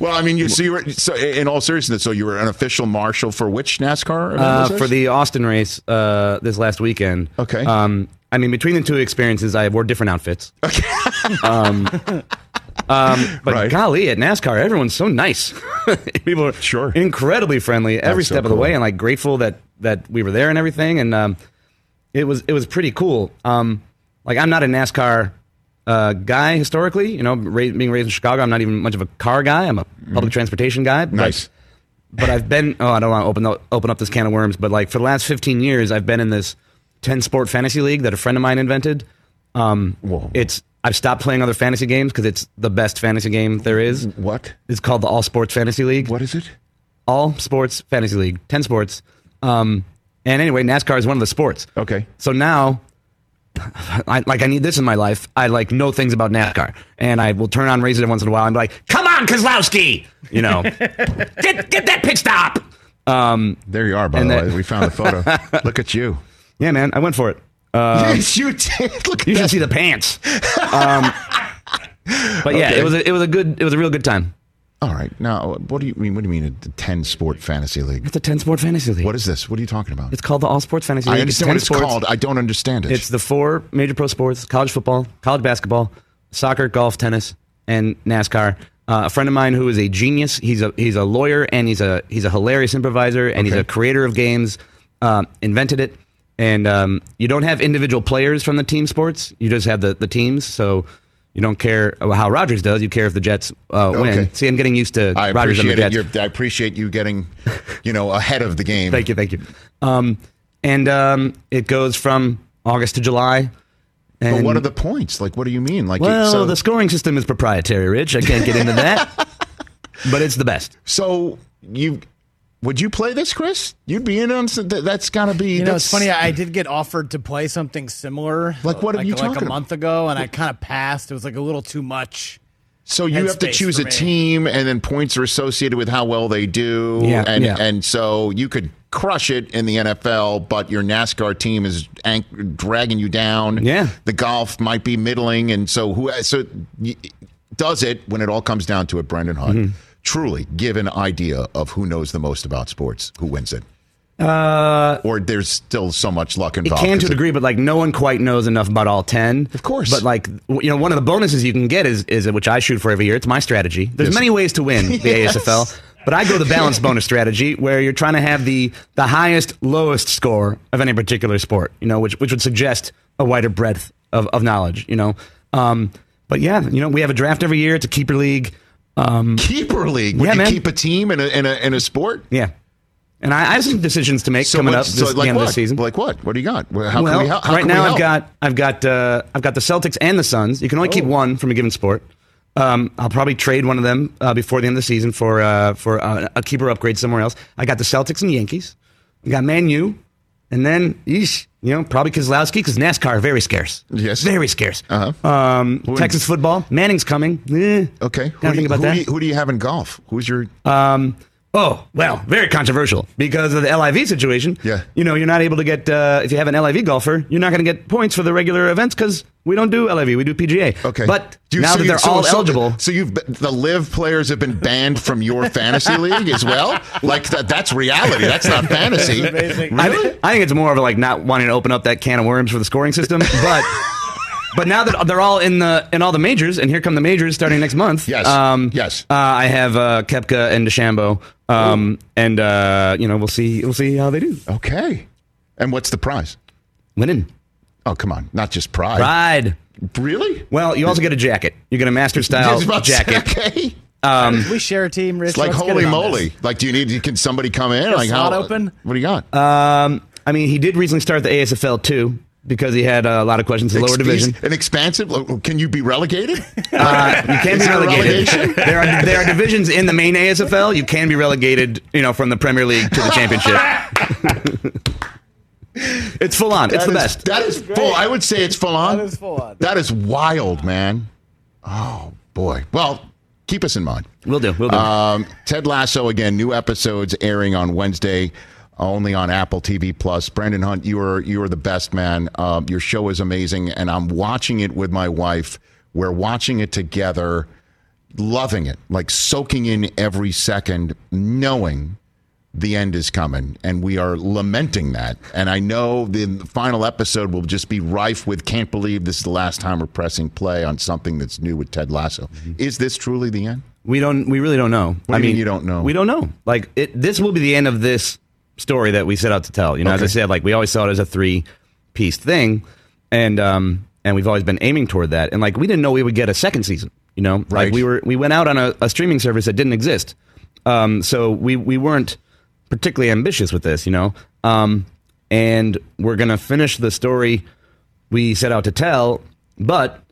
Speaker 2: well, I mean, you see, you were, so in all seriousness, so you were an official marshal for which NASCAR?
Speaker 7: Uh, for the Austin race uh, this last weekend.
Speaker 2: Okay.
Speaker 7: Um, I mean, between the two experiences, I wore different outfits. um, um, but
Speaker 2: Right.
Speaker 7: golly, at NASCAR, everyone's so nice. People are
Speaker 2: Sure.
Speaker 7: incredibly friendly every
Speaker 2: That's so
Speaker 7: step of the
Speaker 2: cool.
Speaker 7: way, and like grateful that that we were there and everything. And um, it was it was pretty cool. Um, like I'm not a NASCAR uh, guy historically. You know, ra- being raised in Chicago, I'm not even much of a car guy. I'm a public transportation guy. but-
Speaker 2: Mm-hmm. nice.
Speaker 7: but I've been oh I don't want to open up, open up this can of worms, but like for the last 15 years I've been in this 10 sport fantasy league that a friend of mine invented. Um,
Speaker 2: Whoa.
Speaker 7: it's I've stopped playing other fantasy games because it's the best fantasy game there is.
Speaker 2: What?
Speaker 7: It's called the All Sports Fantasy League.
Speaker 2: What is it?
Speaker 7: All Sports Fantasy League, 10 sports. Um, and anyway, NASCAR is one of the sports.
Speaker 2: Okay.
Speaker 7: So now, I, like I need this in my life. I like know things about NASCAR, and I will turn on race it once in a while and be like, "Come on, Keselowski!" You know, get get that pit stop. Um,
Speaker 2: There you are, by the
Speaker 7: that-
Speaker 2: way. We found the photo. Look at you.
Speaker 7: yeah, man, I went for it.
Speaker 2: yes, you did. Look at
Speaker 7: You
Speaker 2: that.
Speaker 7: should see the pants. Um, but yeah,
Speaker 2: Okay.
Speaker 7: it was a, it was a good it was a real good time.
Speaker 2: All right. Now, what do you mean? What do you mean a 10 sport fantasy league?
Speaker 7: It's a ten sport fantasy league.
Speaker 2: What is this? What are you talking about?
Speaker 7: It's called the All Sports Fantasy League.
Speaker 2: I understand what it's
Speaker 7: sports.
Speaker 2: called. I don't understand it.
Speaker 7: It's the four major pro sports: college football, college basketball, soccer, golf, tennis, and NASCAR. Uh, a friend of mine who is a genius. He's a he's a lawyer and he's a he's a hilarious improviser and he's a creator of games. Um, invented it, and um, you don't have individual players from the team sports. You just have the the teams. So. You don't care how Rodgers does. You care if the Jets uh, win.
Speaker 2: Okay.
Speaker 7: See, I'm getting used to
Speaker 2: I
Speaker 7: Rodgers and the Jets.
Speaker 2: I appreciate you getting, you know, ahead of the game.
Speaker 7: Thank you, thank you. Um, and um, it goes from August to July. And
Speaker 2: But what are the points? Like, what do you mean? Like,
Speaker 7: well,
Speaker 2: so,
Speaker 7: the scoring system is proprietary, Rich. I can't get into that, but it's the best.
Speaker 2: so you would you play this, Chris? You'd be in on some- that- that's got to be.
Speaker 3: You know, it's funny. I did get offered to play something similar,
Speaker 2: Like, what are
Speaker 3: like,
Speaker 2: you
Speaker 3: like
Speaker 2: talking
Speaker 3: a
Speaker 2: about?
Speaker 3: month ago, and I kind of passed. It was like a little too much.
Speaker 2: So you have to choose a team, and then points are associated with how well they do.
Speaker 7: Yeah,
Speaker 2: and
Speaker 7: yeah.
Speaker 2: and so you could crush it in the NFL, but your NASCAR team is anch- dragging you down.
Speaker 7: Yeah.
Speaker 2: the golf might be middling, and so who so does it when it all comes down to it? Brendan Hunt.
Speaker 7: Mm-hmm.
Speaker 2: Truly, give an idea of who knows the most about sports, who wins it,
Speaker 7: Uh,
Speaker 2: or there's still so much luck involved.
Speaker 7: it can to a degree, but like no one quite knows enough about all ten.
Speaker 2: Of course.
Speaker 7: but like you know, one of the bonuses you can get is is which I shoot for every year. It's my strategy. There's
Speaker 2: Yes.
Speaker 7: many ways to win the
Speaker 2: Yes.
Speaker 7: ASFL, but I go the balance bonus strategy where you're trying to have the the highest lowest score of any particular sport. You know, which which would suggest a wider breadth of, of knowledge. You know, um, but yeah, you know, we have a draft every year. It's a keeper league. Um,
Speaker 2: keeper league. Would
Speaker 7: Yeah,
Speaker 2: you
Speaker 7: man.
Speaker 2: keep a team in a in a in a sport?
Speaker 7: yeah, and I, I have some decisions to make coming
Speaker 2: what-
Speaker 7: up this, the end
Speaker 2: what?
Speaker 7: of the season.
Speaker 2: Like what? What do you got? How
Speaker 7: well,
Speaker 2: can we help? How
Speaker 7: right now? I've got I've got uh, I've got the Celtics and the Suns. You can only
Speaker 2: Oh.
Speaker 7: keep one from a given sport. Um, I'll probably trade one of them uh, before the end of the season for uh, for uh, a keeper upgrade somewhere else. I got the Celtics and Yankees. We got Man U, and then yeesh, you know probably Keselowski because NASCAR very scarce.
Speaker 2: Yes.
Speaker 7: very scarce.
Speaker 2: Uh-huh.
Speaker 7: Um,
Speaker 2: Who-
Speaker 7: Texas football. Manning's coming. Eh.
Speaker 2: Okay. Who do, you,
Speaker 7: about
Speaker 2: who,
Speaker 7: that.
Speaker 2: do you, who do you have in golf? Who's your?
Speaker 7: Um, oh, well, very controversial because of the LIV situation.
Speaker 2: Yeah.
Speaker 7: You know, you're not able to get, uh, if you have an LIV golfer, you're not going to get points for the regular events because we don't do LIV, we do PGA.
Speaker 2: Okay.
Speaker 7: But
Speaker 2: Do you-
Speaker 7: now
Speaker 2: so
Speaker 7: that
Speaker 2: you-
Speaker 7: they're
Speaker 2: so-
Speaker 7: all
Speaker 2: so-
Speaker 7: eligible.
Speaker 2: So you've been- the LIV players have been banned from your fantasy league as well. Like that, that's reality. That's not fantasy.
Speaker 3: amazing.
Speaker 7: I, thi- I think it's more of like not wanting to open up that can of worms for the scoring system, but. But now that they're all in the in all the majors, and here come the majors starting next month.
Speaker 2: Yes.
Speaker 7: Um,
Speaker 2: Yes.
Speaker 7: Uh, I have uh, Koepka and DeChambeau, um, and uh, you know we'll see we'll see how they do.
Speaker 2: Okay. And what's the prize?
Speaker 7: Winning
Speaker 2: Oh, come on. Not just pride.
Speaker 7: Pride.
Speaker 2: Really?
Speaker 7: Well, you also get a jacket. You get a master style
Speaker 2: I was about to say,
Speaker 7: jacket.
Speaker 2: Okay.
Speaker 3: we share a team, Rich.
Speaker 2: It's like
Speaker 3: Let's
Speaker 2: holy moly.
Speaker 3: this.
Speaker 2: Like, do you need? Can somebody come in?
Speaker 3: a
Speaker 2: Like,
Speaker 3: slot
Speaker 2: how
Speaker 3: open?
Speaker 2: What do you got?
Speaker 7: Um, I mean, he did recently start the ASFL too because he had uh, a lot of questions in the lower
Speaker 2: Expe-
Speaker 7: division.
Speaker 2: An expansive. Can you be relegated?
Speaker 7: Uh, you can
Speaker 2: Is
Speaker 7: be relegated. there are there are divisions in the main ASFL. You can be relegated, you know, from the Premier League to the Championship. it's full on. It's the
Speaker 2: is-
Speaker 7: best.
Speaker 2: That is full. I would say it's full on.
Speaker 3: That is full on.
Speaker 2: That is wild, man. Oh boy. Well, keep us in mind.
Speaker 7: We'll do. We'll do.
Speaker 2: Um, Ted Lasso again. New episodes airing on Wednesday, only on Apple TV Plus. Brendan Hunt, you are you are the best man. Um, your show is amazing, and I'm watching it with my wife. We're watching it together, loving it, like soaking in every second, knowing the end is coming, and we are lamenting that. And I know the final episode will just be rife with "Can't believe this is the last time we're pressing play on something that's new with Ted Lasso." Is this truly the end?
Speaker 7: we don't. We really don't know.
Speaker 2: What do you mean you don't know?
Speaker 7: We don't know. Like it. This will be the end of this story that we set out to tell. You know, as I said, like we always saw it as a three piece thing, and um, and we've always been aiming toward that. And like we didn't know we would get a second season. You know,
Speaker 2: Right.
Speaker 7: like we were we went out on a, a streaming service that didn't exist. Um, so we we weren't particularly ambitious with this. You know, um, and we're gonna finish the story we set out to tell, but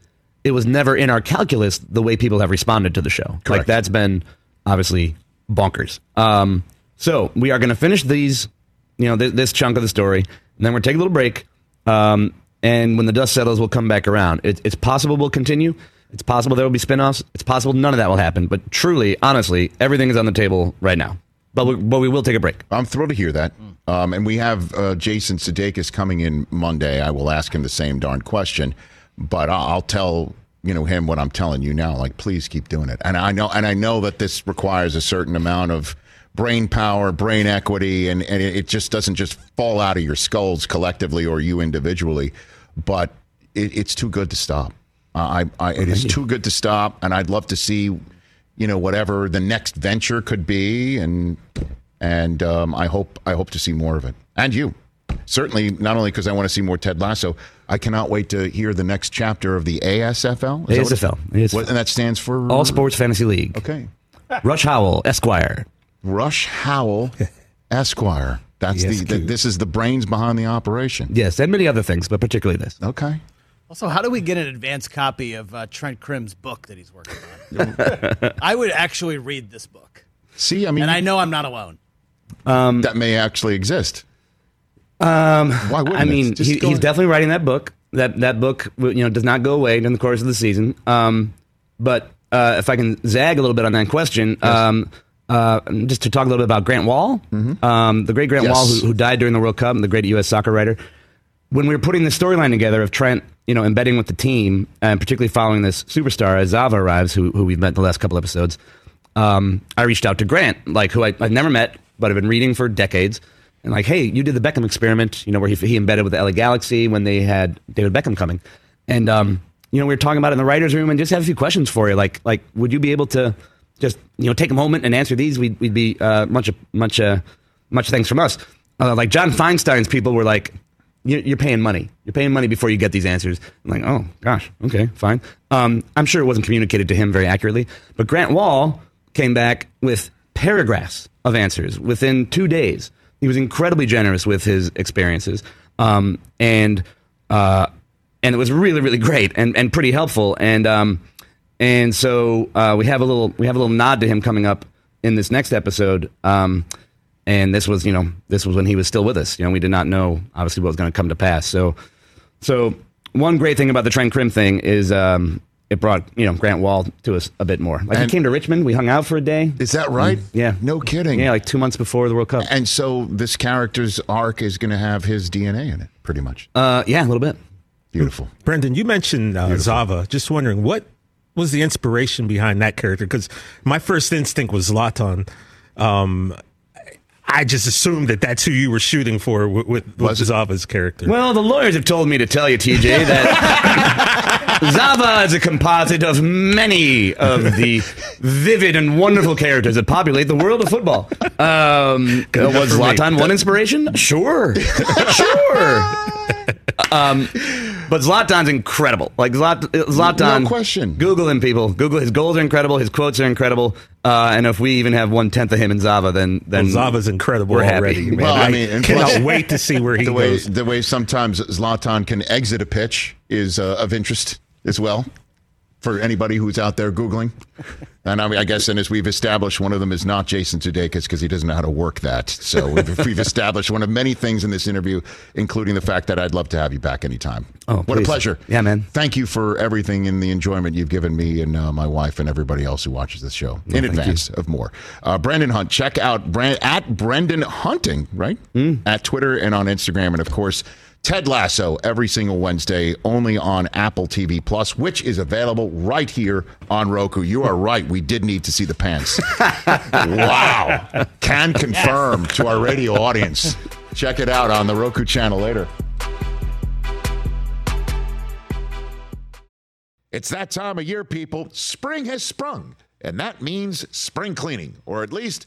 Speaker 7: it was never in our calculus the way people have responded to the show. Like that's been obviously bonkers. Um, so we are going to finish these, you know, th- this chunk of the story, and then we're taking a little break. Um, and when the dust settles, we'll come back around. It, it's possible we'll continue. It's possible there will be spin-offs. It's possible none of that will happen. But truly, honestly, everything is on the table right now. But we, but we will take a break.
Speaker 2: I'm thrilled to hear that. Um, and we have uh, Jason Sudeikis coming in Monday. I will ask him the same darn question, but I'll, I'll tell you know him what I'm telling you now. Like, please keep doing it. And I know, and I know that this requires a certain amount of brain power, brain equity, and, and it, just doesn't just fall out of your skulls collectively or you individually. But it, it's too good to stop. Uh, I, I, it is too good to stop, and I'd love to see, you know, whatever the next venture could be, and and um, I hope I hope to see more of it. And you, certainly, not only because I want to see more Ted Lasso, I cannot wait to hear the next chapter of the ASFL. Is that what
Speaker 7: ASFL. ASFL.
Speaker 2: What, and that stands for
Speaker 7: All Sports Fantasy League.
Speaker 2: Okay,
Speaker 7: Rush Howell, Esquire.
Speaker 2: Rush Howell, Esquire. That's the, the this is the brains behind the operation.
Speaker 7: Yes, and many other things, but particularly this.
Speaker 2: Okay.
Speaker 3: Also, how do we get an advanced copy of uh, Trent Crimm's book that he's working on? I would actually read this book,
Speaker 2: See, I mean,
Speaker 3: and I know I'm not alone.
Speaker 2: that may actually exist. Um, Why wouldn't
Speaker 7: I mean, he, he's
Speaker 2: ahead.
Speaker 7: definitely writing that book. That that book, you know, does not go away during the course of the season. Um, but uh, if I can zag a little bit on that question, um, uh, just to talk a little bit about Grant Wahl, um, the great Grant
Speaker 2: Yes.
Speaker 7: Wahl, who, who died during the World Cup, and the great U.S. soccer writer. When we were putting the storyline together of Trent, you know, embedding with the team, and particularly following this superstar as Zava arrives, who, who we've met in the last couple episodes, um, I reached out to Grant, like who I, I've never met, but I've been reading for decades, and like, hey, you did the Beckham experiment, you know, where he, he embedded with the LA Galaxy when they had David Beckham coming, and um, you know, we were talking about it in the writers' room, and just have a few questions for you, like, like, would you be able to just you know take a moment and answer these? We'd, we'd be uh, much much uh, much thanks from us. Uh, like John Feinstein's people were like, you're, paying money. You're paying money before you get these answers. I'm like, oh gosh, okay, fine. Um, I'm sure it wasn't communicated to him very accurately, but Grant Wahl came back with paragraphs of answers within two days. He was incredibly generous with his experiences, um, and uh, and it was really really great and, and pretty helpful. And um, and so uh, we have a little we have a little nod to him coming up in this next episode. Um, and this was you know this was when he was still with us. You know, we did not know obviously what was going to come to pass. So, so one great thing about the Trent Crimm thing is um, it brought you know Grant Wahl to us a bit more. Like
Speaker 2: And-
Speaker 7: he came to Richmond, we hung out for a day.
Speaker 2: Is that right?
Speaker 7: Yeah,
Speaker 2: No kidding.
Speaker 7: Yeah, like two months before the World Cup.
Speaker 2: And so this character's arc is going to have his DNA in it, pretty much.
Speaker 7: Uh, yeah, a little bit.
Speaker 2: Beautiful.
Speaker 4: Brendan, you mentioned uh, Zava. Just wondering what was the inspiration behind that character? Because my first instinct was Zlatan. Um, I just assumed that that's who you were shooting for with, with, with? Zava's character.
Speaker 7: Well, the lawyers have told me to tell you, TJ, that Zava is a composite of many of the vivid and wonderful characters that populate the world of football. Um, was. Zlatan one inspiration? Sure, sure. Um, but Zlatan's incredible. Like Zlat- Zlatan,
Speaker 2: No question.
Speaker 7: Google him, people. Google his goals are incredible. His quotes are incredible. Uh, and if we even have one tenth of him in Zava, then then
Speaker 4: well, Zava's incredible
Speaker 7: we're happy.
Speaker 4: already. Man.
Speaker 2: Well, I
Speaker 4: I,
Speaker 2: mean, and
Speaker 4: cannot
Speaker 2: plus-
Speaker 4: wait to see where he
Speaker 2: the way
Speaker 4: goes.
Speaker 2: the way sometimes Zlatan can exit a pitch is uh, of interest as well for anybody who's out there googling. And I mean, I guess, and as we've established, one of them is not Jason Sudeikis because he doesn't know how to work that. So we've, we've established one of many things in this interview, including the fact that I'd love to have you back anytime.
Speaker 7: Oh,
Speaker 2: what a pleasure!
Speaker 7: Yeah, man.
Speaker 2: Thank you for everything and the enjoyment you've given me and uh, my wife and everybody else who watches this show in advance of more. Uh, Brendan Hunt, check out Brand, at Brendan Hunting, right? At Twitter and on Instagram. And of course, Ted Lasso every single Wednesday only on Apple TV Plus, which is available right here on Roku. You are right. We did need to see the pants. wow. Can confirm to our radio audience. Check it out on the Roku channel later. It's that time of year, people. Spring has sprung, and that means spring cleaning, or at least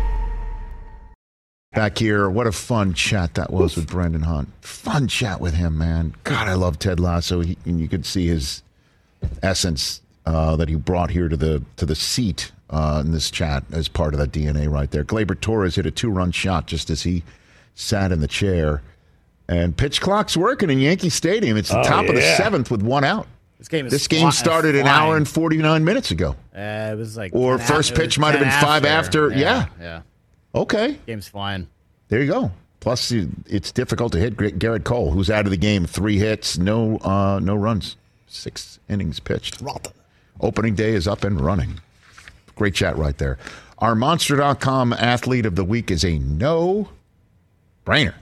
Speaker 2: Back here, what a fun chat that was with Brendan Hunt. Fun chat with him, man. God, I love Ted Lasso. He, and you could see his essence uh, that he brought here to the to the seat uh, in this chat as part of that DNA right there. Gleyber Torres hit a two run shot just as he sat in the chair. And pitch clock's working in Yankee Stadium. It's the
Speaker 3: Oh,
Speaker 2: top of the seventh with one out.
Speaker 3: This game is
Speaker 2: This game
Speaker 3: fly-
Speaker 2: started an hour and 49 minutes ago.
Speaker 3: Uh, it was like
Speaker 2: Or first
Speaker 3: af-
Speaker 2: pitch might have
Speaker 3: 10
Speaker 2: been five after. Yeah.
Speaker 3: yeah.
Speaker 2: Okay.
Speaker 3: Game's flying.
Speaker 2: There you go. Plus, it's difficult to hit Gar- Gerrit Cole, who's out of the game. Three hits, no uh, no runs, six innings pitched. Opening day is up and running. Great chat right there. Our Monster.com athlete of the week is a no brainer.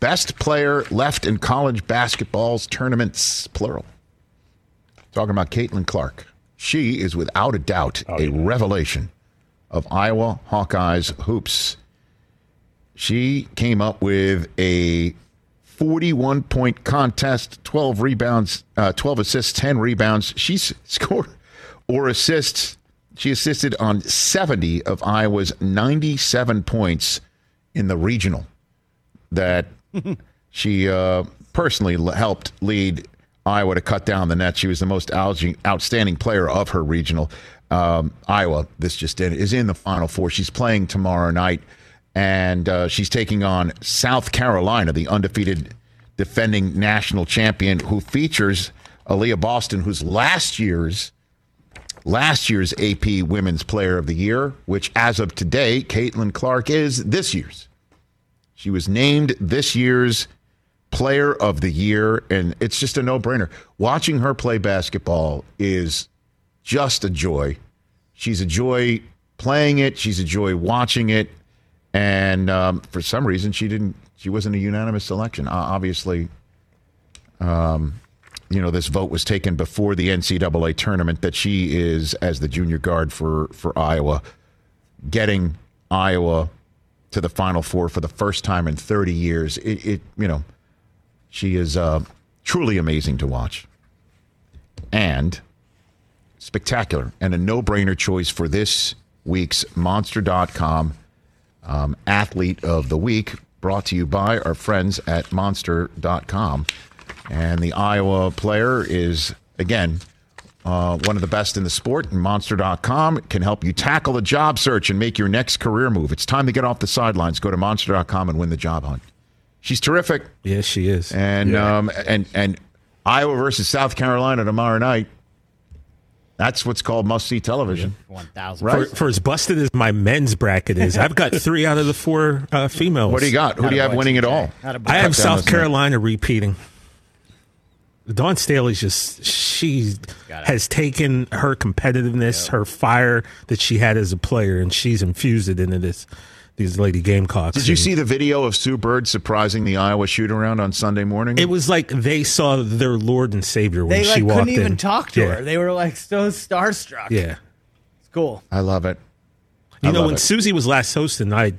Speaker 2: Best player left in college basketball's tournaments, plural. Talking about Caitlin Clark. She is without a doubt a revelation of Iowa Hawkeyes hoops. She came up with a 41 point contest, 12 rebounds, uh, 12 assists, 10 rebounds. She scored or assists. She assisted on 70 of Iowa's 97 points in the regional that she uh, personally helped lead Iowa to cut down the net. She was the most outstanding player of her regional. Um, Iowa, this just in, is in the Final Four. She's playing tomorrow night, and uh, she's taking on South Carolina, the undefeated defending national champion, who features Aliyah Boston, who's last year's last year's AP Women's Player of the Year, which as of today, Caitlin Clark is this year's. She was named this year's Player of the Year, and it's just a no brainer. Watching her play basketball is just a joy. She's a joy playing it, she's a joy watching it. And um, for some reason, she didn't. She wasn't a unanimous selection. Uh, obviously, um, you know, this vote was taken before the NCAA tournament that she is, as the junior guard for for Iowa, getting Iowa to the Final Four for the first time in 30 years. It, it you know, she is uh, truly amazing to watch, and spectacular, and a no-brainer choice for this week's Monster.com um, Athlete of the Week, brought to you by our friends at Monster.com. And the Iowa player is, again, uh, one of the best in the sport, and Monster.com can help you tackle the job search and make your next career move. It's time to get off the sidelines. Go to Monster.com and win the job hunt. She's terrific.
Speaker 4: Yes, she is.
Speaker 2: And um, and and Iowa versus South Carolina tomorrow night. That's what's called must see television.
Speaker 3: One thousand.
Speaker 2: Right.
Speaker 4: For, for as busted as my men's bracket is, I've got three out of the four uh, females.
Speaker 2: What do you got? Who do you have winning it
Speaker 3: TJ.
Speaker 2: all?
Speaker 4: I have South
Speaker 2: this night.
Speaker 4: Carolina repeating. Dawn Staley's just she has taken her competitiveness, her fire that she had as a player, and she's infused it into this these Lady Gamecocks.
Speaker 2: Did you see the video of Sue Bird surprising the Iowa shoot around on Sunday morning?
Speaker 4: It was like they saw their Lord and Savior when
Speaker 3: They
Speaker 4: she
Speaker 3: like
Speaker 4: walked
Speaker 3: couldn't even
Speaker 4: in.
Speaker 3: talk to
Speaker 4: Yeah.
Speaker 3: her. They were like so starstruck.
Speaker 4: Yeah.
Speaker 3: It's cool.
Speaker 2: I love it.
Speaker 4: You
Speaker 2: I
Speaker 4: know, when
Speaker 2: it.
Speaker 4: Suzy was last hosting, I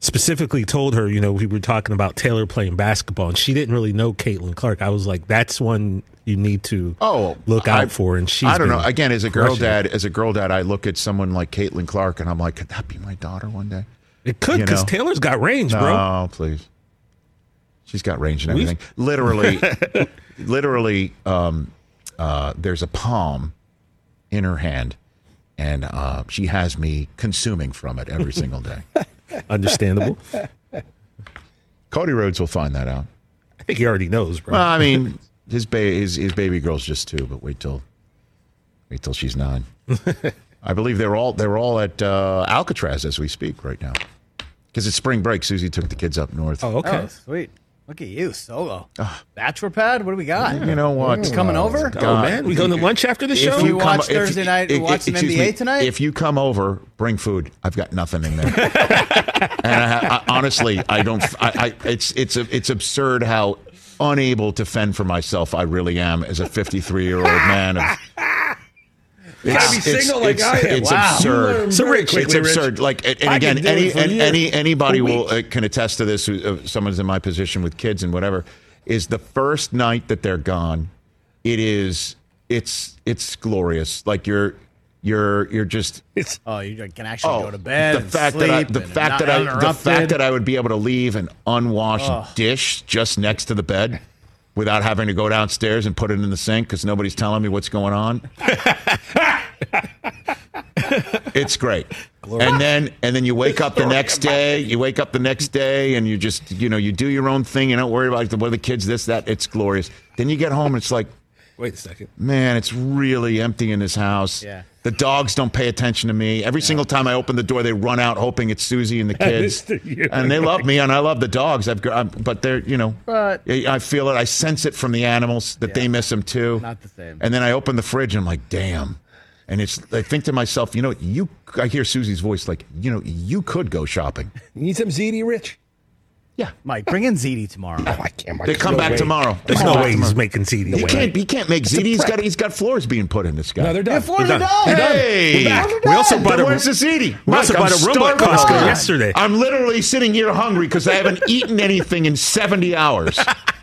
Speaker 4: specifically told her, you know, we were talking about Taylor playing basketball, and she didn't really know Caitlin Clark. I was like, that's one you need to
Speaker 2: Oh,
Speaker 4: look out
Speaker 2: I-
Speaker 4: for. And she's
Speaker 2: I don't know. Again, as a girl
Speaker 4: crushing it.
Speaker 2: dad, as a girl dad, I look at someone like Caitlin Clark, and I'm like, could that be my daughter one day?
Speaker 4: It could because. Taylor's got range, bro.
Speaker 2: No, please. She's got range and
Speaker 4: We've-
Speaker 2: everything. Literally, literally, um, uh, there's a palm in her hand, and uh, she has me consuming from it every single day.
Speaker 4: Understandable.
Speaker 2: Cody Rhodes will find that out.
Speaker 4: I think he already knows, bro.
Speaker 2: Well, I mean, his ba- his his baby girl's just two, but wait till wait till she's nine. I believe they're all they're all at uh, Alcatraz as we speak right now, because it's spring break. Suzy took the kids up north.
Speaker 4: oh, okay.
Speaker 3: Oh, sweet. Look at you, solo. Bachelor pad. What do we got?
Speaker 2: You know what?
Speaker 3: You coming over?
Speaker 2: Uh,
Speaker 4: oh, man. We going to lunch after the show?
Speaker 3: If you
Speaker 2: come-
Speaker 3: watch Thursday night- watch some
Speaker 2: excuse
Speaker 3: NBA tonight?
Speaker 2: If you come over, bring food. I've got nothing in there. and I, I, honestly, I don't. I, I it's it's a, it's absurd how unable to fend for myself I really am as a 53 year old man. Of, it's,
Speaker 4: be single like I am.
Speaker 2: It's
Speaker 3: Wow.
Speaker 2: absurd.
Speaker 4: So, Rich,
Speaker 2: it's
Speaker 4: quickly, Rich.
Speaker 2: absurd. Like, and, and again,
Speaker 4: can do
Speaker 2: any
Speaker 4: it for
Speaker 2: and
Speaker 4: you.
Speaker 2: any anybody will uh, can attest to this. Who, uh, someone's in my position with kids and whatever. Is the first night that they're gone, it is it's it's glorious. Like you're you're you're just
Speaker 4: It's
Speaker 3: Oh, you can actually go to bed.
Speaker 2: the
Speaker 3: and
Speaker 2: fact that I, the fact that I, the fact that I would be able to leave an unwashed dish just next to the bed without having to go downstairs and put it in the sink because nobody's telling me what's going on. it's great. And then and then you wake up the next day. You wake up the next day and you just you know you do your own thing. You don't worry about what the kids this that. It's glorious. Then you get home and it's like
Speaker 4: Wait a second.
Speaker 2: man, it's really empty in this house.
Speaker 3: Yeah.
Speaker 2: The dogs don't pay attention to me. Every single time I open the door, they run out hoping it's Suzy and the kids.
Speaker 4: Mr.
Speaker 2: And they love me, and I love the dogs. I've, got- I'm, but they're, you know,
Speaker 3: But-
Speaker 2: I I feel it. I sense it from the animals that they miss them too.
Speaker 3: Not the same.
Speaker 2: And then I open the fridge, and I'm like, damn. And it's, I think to myself, you know, you. I hear Suzy's voice, like, you know, you could go shopping.
Speaker 8: You need some ZD, Rich?
Speaker 2: Yeah.
Speaker 3: Mike, bring in ZD tomorrow.
Speaker 8: Oh, I can't.
Speaker 2: They come back tomorrow.
Speaker 4: There's
Speaker 2: come
Speaker 4: no way
Speaker 2: tomorrow.
Speaker 4: he's making CD.
Speaker 2: He can't. He can't make ZD. He's got. He's got floors being put in this guy.
Speaker 8: No, they're done.
Speaker 3: Floors
Speaker 4: We're done.
Speaker 3: done.
Speaker 4: We're done.
Speaker 2: Hey,
Speaker 4: We're. We also bought a-
Speaker 2: where's the CD?
Speaker 4: We also bought
Speaker 2: I'm
Speaker 4: a Roomba at. Costco yesterday.
Speaker 2: I'm literally sitting here hungry because I haven't eaten anything in 70 hours.